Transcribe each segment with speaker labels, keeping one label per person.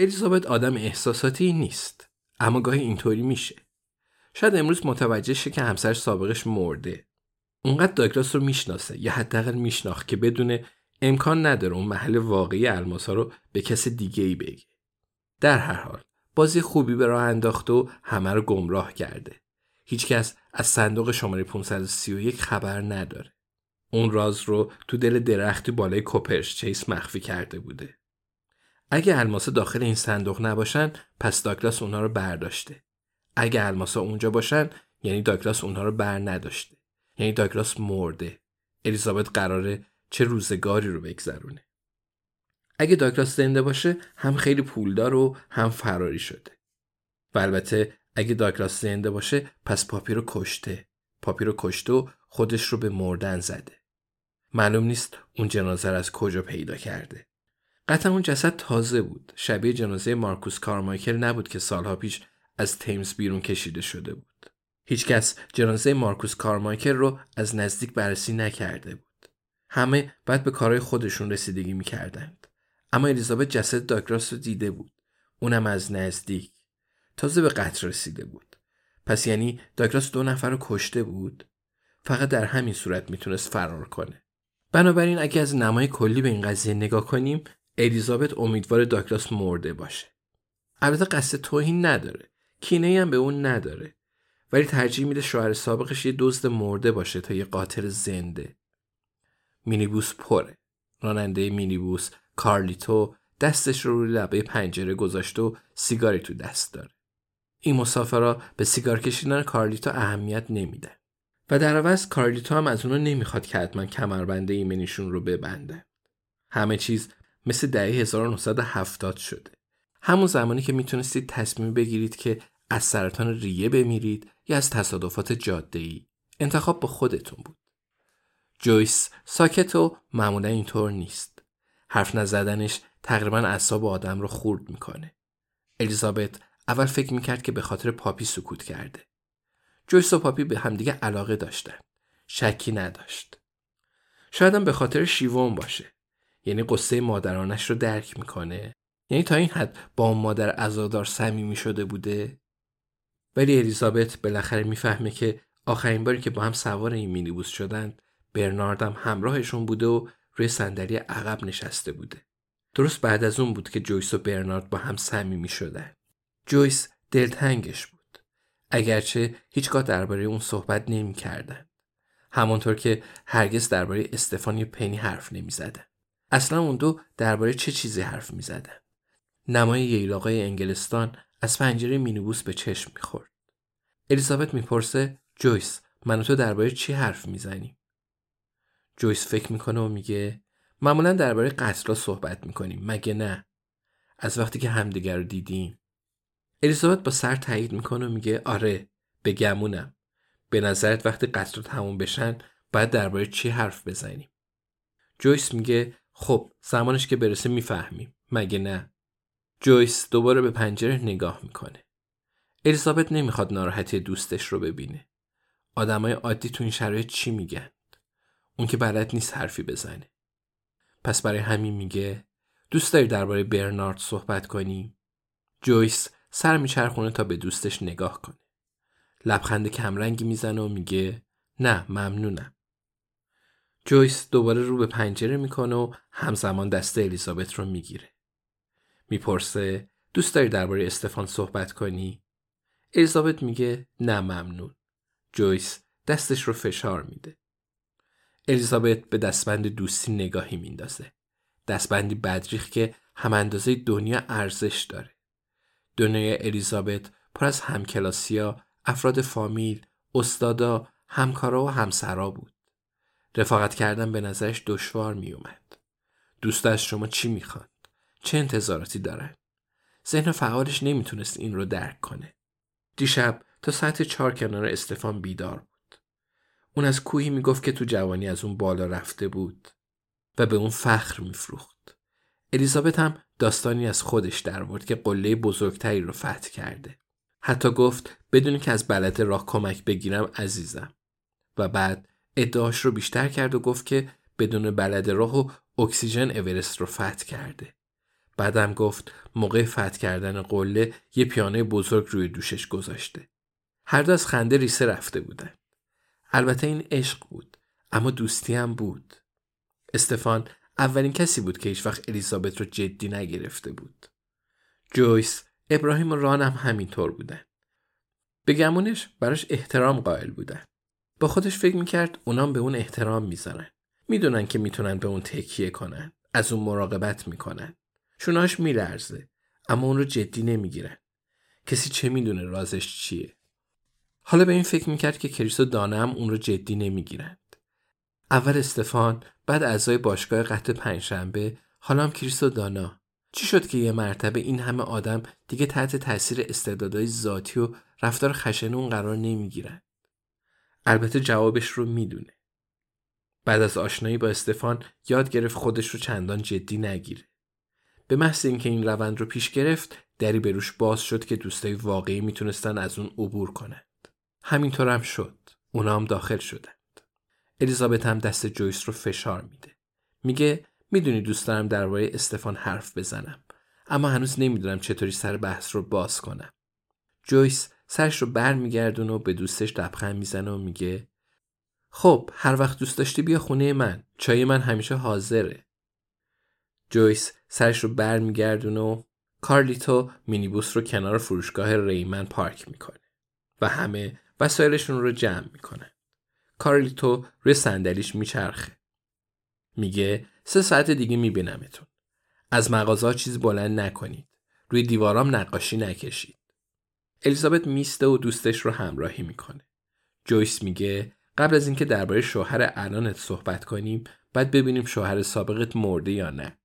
Speaker 1: الیزابت آدم احساساتی نیست اما گاهی اینطوری میشه. شاید امروز متوجه شه که همسر سابقش مرده. اونقدر داگلاس رو می‌شناسه یا حداقل میشناخت که بدونه امکان نداره اون محل واقعی الماسا رو به کس دیگه ای بگه. در هر حال بازی خوبی به راه انداخته و همه رو گمراه کرده. هیچکس از صندوق شماره 531 خبر نداره. اون راز رو تو دل درختی بالای کوپرش چیس مخفی کرده بوده. اگه الماسا داخل این صندوق نباشن پس داگلاس اونها رو برداشته. اگه الماسا اونجا باشن یعنی داگلاس اونها رو بر نداشته. یعنی داگلاس مرده. الیزابت قراره چه روزگاری رو بگذرونه. اگه داگلاس زنده باشه هم خیلی پولدار و هم فراری شده. و البته اگه داگلاس زنده باشه پس پاپی رو کشته. پاپی رو کشته و خودش رو به مردن زده. معلوم نیست اون جنازه از کجا پیدا کرده. قطعا اون جسد تازه بود. شبیه جنازه مارکوس کارمایکل نبود که سالها پیش از تیمز بیرون کشیده شده بود. هیچکس جنازه مارکوس کارمایکل رو از نزدیک بررسی نکرده بود. همه بعد به کارهای خودشون رسیدگی می‌کردند. اما الیزابت جسد داگراس رو دیده بود. اونم از نزدیک. تازه به قتل رسیده بود. پس یعنی داگراس دو نفر رو کشته بود؟ فقط در همین صورت می‌تونست فرار کنه. بنابراین اگه از نمای کلی به این قضیه نگاه کنیم الیزابت امیدوار داگلاس مرده باشه. البته قصد توهین نداره. کینه هم به اون نداره. ولی ترجیح میده شوهر سابقش یه دزد مرده باشه تا یه قاتل زنده. مینیبوس پره. راننده مینیبوس کارلیتو دستش رو روی لبه پنجره گذاشته و سیگاری تو دست داره. این مسافرا به سیگار کشیدن کارلیتو اهمیت نمیده و در عوض کارلیتو هم از اونو نمی‌خواد که حتما کمربنده ایمنیشون رو ببنده. همه چیز مثل دهه 1970 شده. همون زمانی که می‌تونستید تصمیم بگیرید که از سرطان ریه بمیرید یا از تصادفات جاده ای. انتخاب با خودتون بود. جویس ساکت و معمولا اینطور نیست. حرف نزدنش تقریبا اعصاب آدم رو خورد می‌کنه. الیزابت اول فکر می‌کرد که به خاطر پاپی سکوت کرده. جویس و پاپی به همدیگه علاقه داشتن. شکی نداشت. شاید به خاطر شیوون باشه. یعنی قصه مادرانش رو درک می‌کنه. یعنی تا این حد با مادر عزادار صمیمی شده بوده. ولی الیزابت بالاخره می‌فهمه که آخرین باری که با هم سوار این مینیبوس شدند برنارد هم همراهشون بوده و روی صندلی عقب نشسته بوده. درست بعد از اون بود که جویس و برنارد با هم صمیمی شدن. جویس دلتنگش بود. اگرچه هیچگاه درباره اون صحبت نمی کردن. همانطور که هرگز درباره استفانی پنی حرف نمی زدن. اصلا اون دو درباره چه چیزی حرف می زدن. نمای ییلاقای انگلستان از پنجره مینیبوس به چشم می‌خورد. الیزابت می‌پرسه جویس من و تو درباره چی حرف می‌زنیم؟ جویس فکر می‌کنه و میگه معمولا درباره قتلا صحبت می‌کنیم مگه نه؟ از وقتی که همدیگر رو دیدیم. الیزابت با سر تایید می‌کنه و میگه آره به گمونم. به نظرت وقتی قتل تموم بشن باید درباره چی حرف بزنیم؟ جویس میگه خب زمانش که برسه می‌فهمیم. مگه نه؟ جویس دوباره به پنجره نگاه می‌کنه. الیزابت نمی‌خواد ناراحتی دوستش رو ببینه. آدمای عادی تو این شرایط چی میگن؟ اون که بلد نیست حرفی بزنه. پس برای همین میگه دوست داری درباره برنارد صحبت کنی؟ جویس سر میچرخونه تا به دوستش نگاه کنه. لبخند کمرنگی می‌زنه و میگه نه ممنونم. جویس دوباره رو به پنجره می‌کنه و همزمان دست الیزابت رو می‌گیره. می‌پرسه دوست داری درباره استفان صحبت کنی؟ الیزابت میگه نه ممنون. جویس دستش رو فشار میده. الیزابت به دستبند دوستی نگاهی میندازه. دستبندی بدریخ که هم اندازه دنیا ارزش داره. دنیای الیزابت پر از همکلاسیا افراد فامیل استادا همکارا و همسرا بود. رفاقت کردن به نظرش دشوار میومد دوست از شما چی می‌خواد؟ چه انتظاراتی دارن؟ ذهن فعالش نمی‌تونست این رو درک کنه. دیشب تا ساعت چهار کنار استفان بیدار بود. اون از کوهی می‌گفت که تو جوانی از اون بالا رفته بود و به اون فخر میفروخت. الیزابت هم داستانی از خودش در بود که قله بزرگتری رو فتح کرده. حتی گفت بدونی که از بلد راه کمک بگیرم عزیزم. و بعد ادعاش رو بیشتر کرد و گفت که بدون بلد راه و اکسیژن اورست رو فتح کرده. بعدم گفت موقع فتح کردن قله یه پیانه بزرگ روی دوشش گذاشته. هر دو از خنده ریسه رفته بودن. البته این عشق بود اما دوستی هم بود. استفان اولین کسی بود که هیچ وقت الیزابت رو جدی نگرفته بود. جویس ابراهیم و ران هم همینطور بودن. به گمونش براش احترام قائل بودن. با خودش فکر می‌کرد اونام به اون احترام می‌ذارن. می‌دونن که می‌تونن به اون تکیه کنن. از اون مراقبت می‌کنن. شوناش میلرزه. اما اون رو جدی نمی‌گیرن. کسی چه می‌دونه رازش چیه. حالا به این فکر می‌کرد که کریس و دانه هم اون رو جدی نمی‌گیرند. اول استفان بعد اعضای باشگاه قطع پنجشنبه حالا هم کریس و دانا. چی شد که یه مرتبه این همه آدم دیگه تحت تاثیر استعدادهای ذاتی و رفتار خشن اون قرار نمی‌گیرن؟ البته جوابش رو می‌دونه. بعد از آشنایی با استفان یاد گرفت خودش رو چندان جدی نگیره. به محض اینکه این روند رو پیش گرفت دری به روش باز شد که دوستای واقعی می‌تونستن از اون عبور کنند. همینطور هم شد. اونا هم داخل شدند. الیزابت هم دست جویس رو فشار میده. میگه می‌دونی دوست دارم درباره استفان حرف بزنم اما هنوز نمی‌دونم چطوری سر بحث رو باز کنم. جویس سرش رو بر میگردون و به دوستش لبخند می‌زنه و میگه خب هر وقت دوست داشتی بیا خونه من چای من همیشه حاضره. جویس سرش رو بر میگردون و کارلیتو مینیبوس رو کنار فروشگاه ریمن پارک می‌کنه و همه وسایلشون رو جمع می‌کنن. کارلیتو روی صندلیش میچرخه. میگه سه ساعت دیگه میبینمتون. از مغازه چیز بلند نکنید. روی دیوارام نقاشی نکشید. الیزابت میسته و دوستش رو همراهی می‌کنه. جویس میگه قبل از اینکه درباره شوهر الانت صحبت کنیم بعد ببینیم شوهر سابقت مرده یا نه.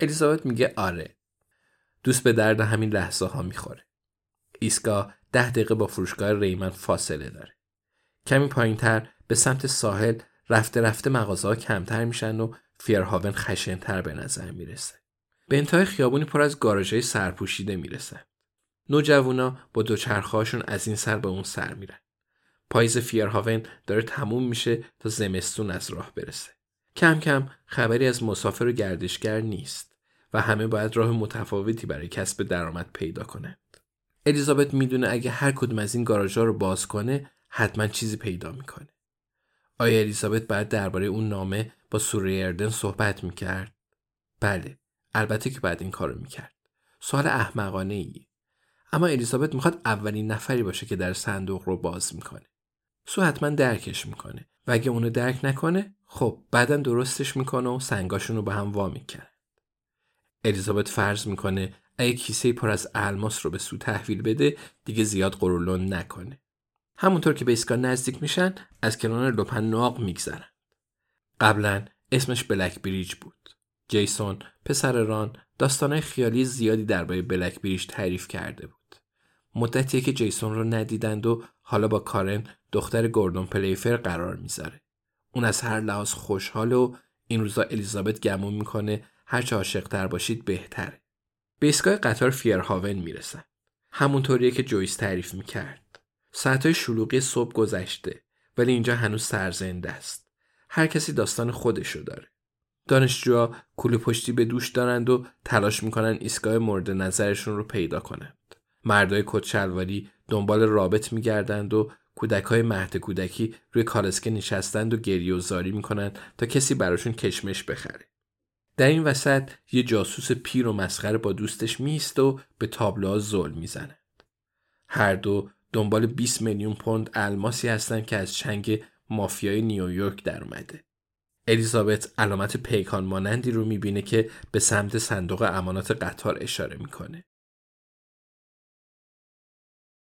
Speaker 1: الیزابت میگه آره. دوست به درد همین لحظه ها می‌خوره. ایستگاه ده دقیقه با فروشگاه ریمن فاصله داره. کمی پایین تر به سمت ساحل رفته رفته مغازه ها کمتر میشن و فیرهاون خشنتر به نظر می‌رسه. به انتهای خیابونی پر از گاراژهای سرپوشیده می‌رسه نوجوانا با دوچرخهاشون از این سر به اون سر میرن پاییز فیرهاون داره تموم میشه تا زمستون از راه برسه کم کم خبری از مسافر و گردشگر نیست و همه باید راه متفاوتی برای کسب درآمد پیدا کنند. الیزابت می‌دونه اگه هر کدوم از این گاراژها رو باز کنه حتما چیزی پیدا می‌کنه. آیا الیزابت باید درباره اون نامه با سوری اردن صحبت می‌کرد؟ بله، البته که بعد این کارو می‌کرد. سوال احمقانه ایه. اما الیزابت می‌خواد اولین نفری باشه که در صندوق رو باز می‌کنه. سو حتما درکش می‌کنه و اگه اونو درک نکنه خب بعدا درستش می‌کنه و سنگاشون رو به هم وا می‌کنه. الیزابت فرض می‌کنه اگه کیسه پر از الماس رو به سو تحویل بده دیگه زیاد قرولون نکنه. همونطور که به ایستگاه نزدیک میشن از کنار لپن ناق میگذرن. قبلا اسمش بلک بریج بود. جیسون پسر ران داستانهای خیالی زیادی درباره بلک بریج تعریف کرده بود. مدتیه که جیسون رو ندیدند و حالا با کارن دختر گوردون پلیفر قرار می‌ذاره. اون از هر لحاظ خوشحال و این روزا الیزابت گمون می‌کنه هرچه عاشقتر باشید بهتره. به ایستگاه قطار فیرهاون می‌رسن. همونطوریه که جویس تعریف می‌کرد. ساعتهای شلوغی صبح گذشته ولی اینجا هنوز سرزنده است. هر کسی داستان خودشو داره. دانشجوها کوله پشتی به دوش دارند و تلاش می‌کنن ایستگاه مورد نظرشون رو پیدا کنند. مردای کتشلواری دنبال رابط میگردند و کودک های مهد کودکی روی کالسکه نشستند و گریه و زاری می‌کنند تا کسی براشون کشمش بخره. در این وسط یه جاسوس پیر و مسخره با دوستش میست و به تابلوها زل می‌زنند. هر دو دنبال 20 میلیون پوند الماسی هستند که از چنگ مافیای نیویورک در اومده. الیزابت علامت پیکان مانندی رو می‌بینه که به سمت صندوق امانات قطار اشاره می‌کنه.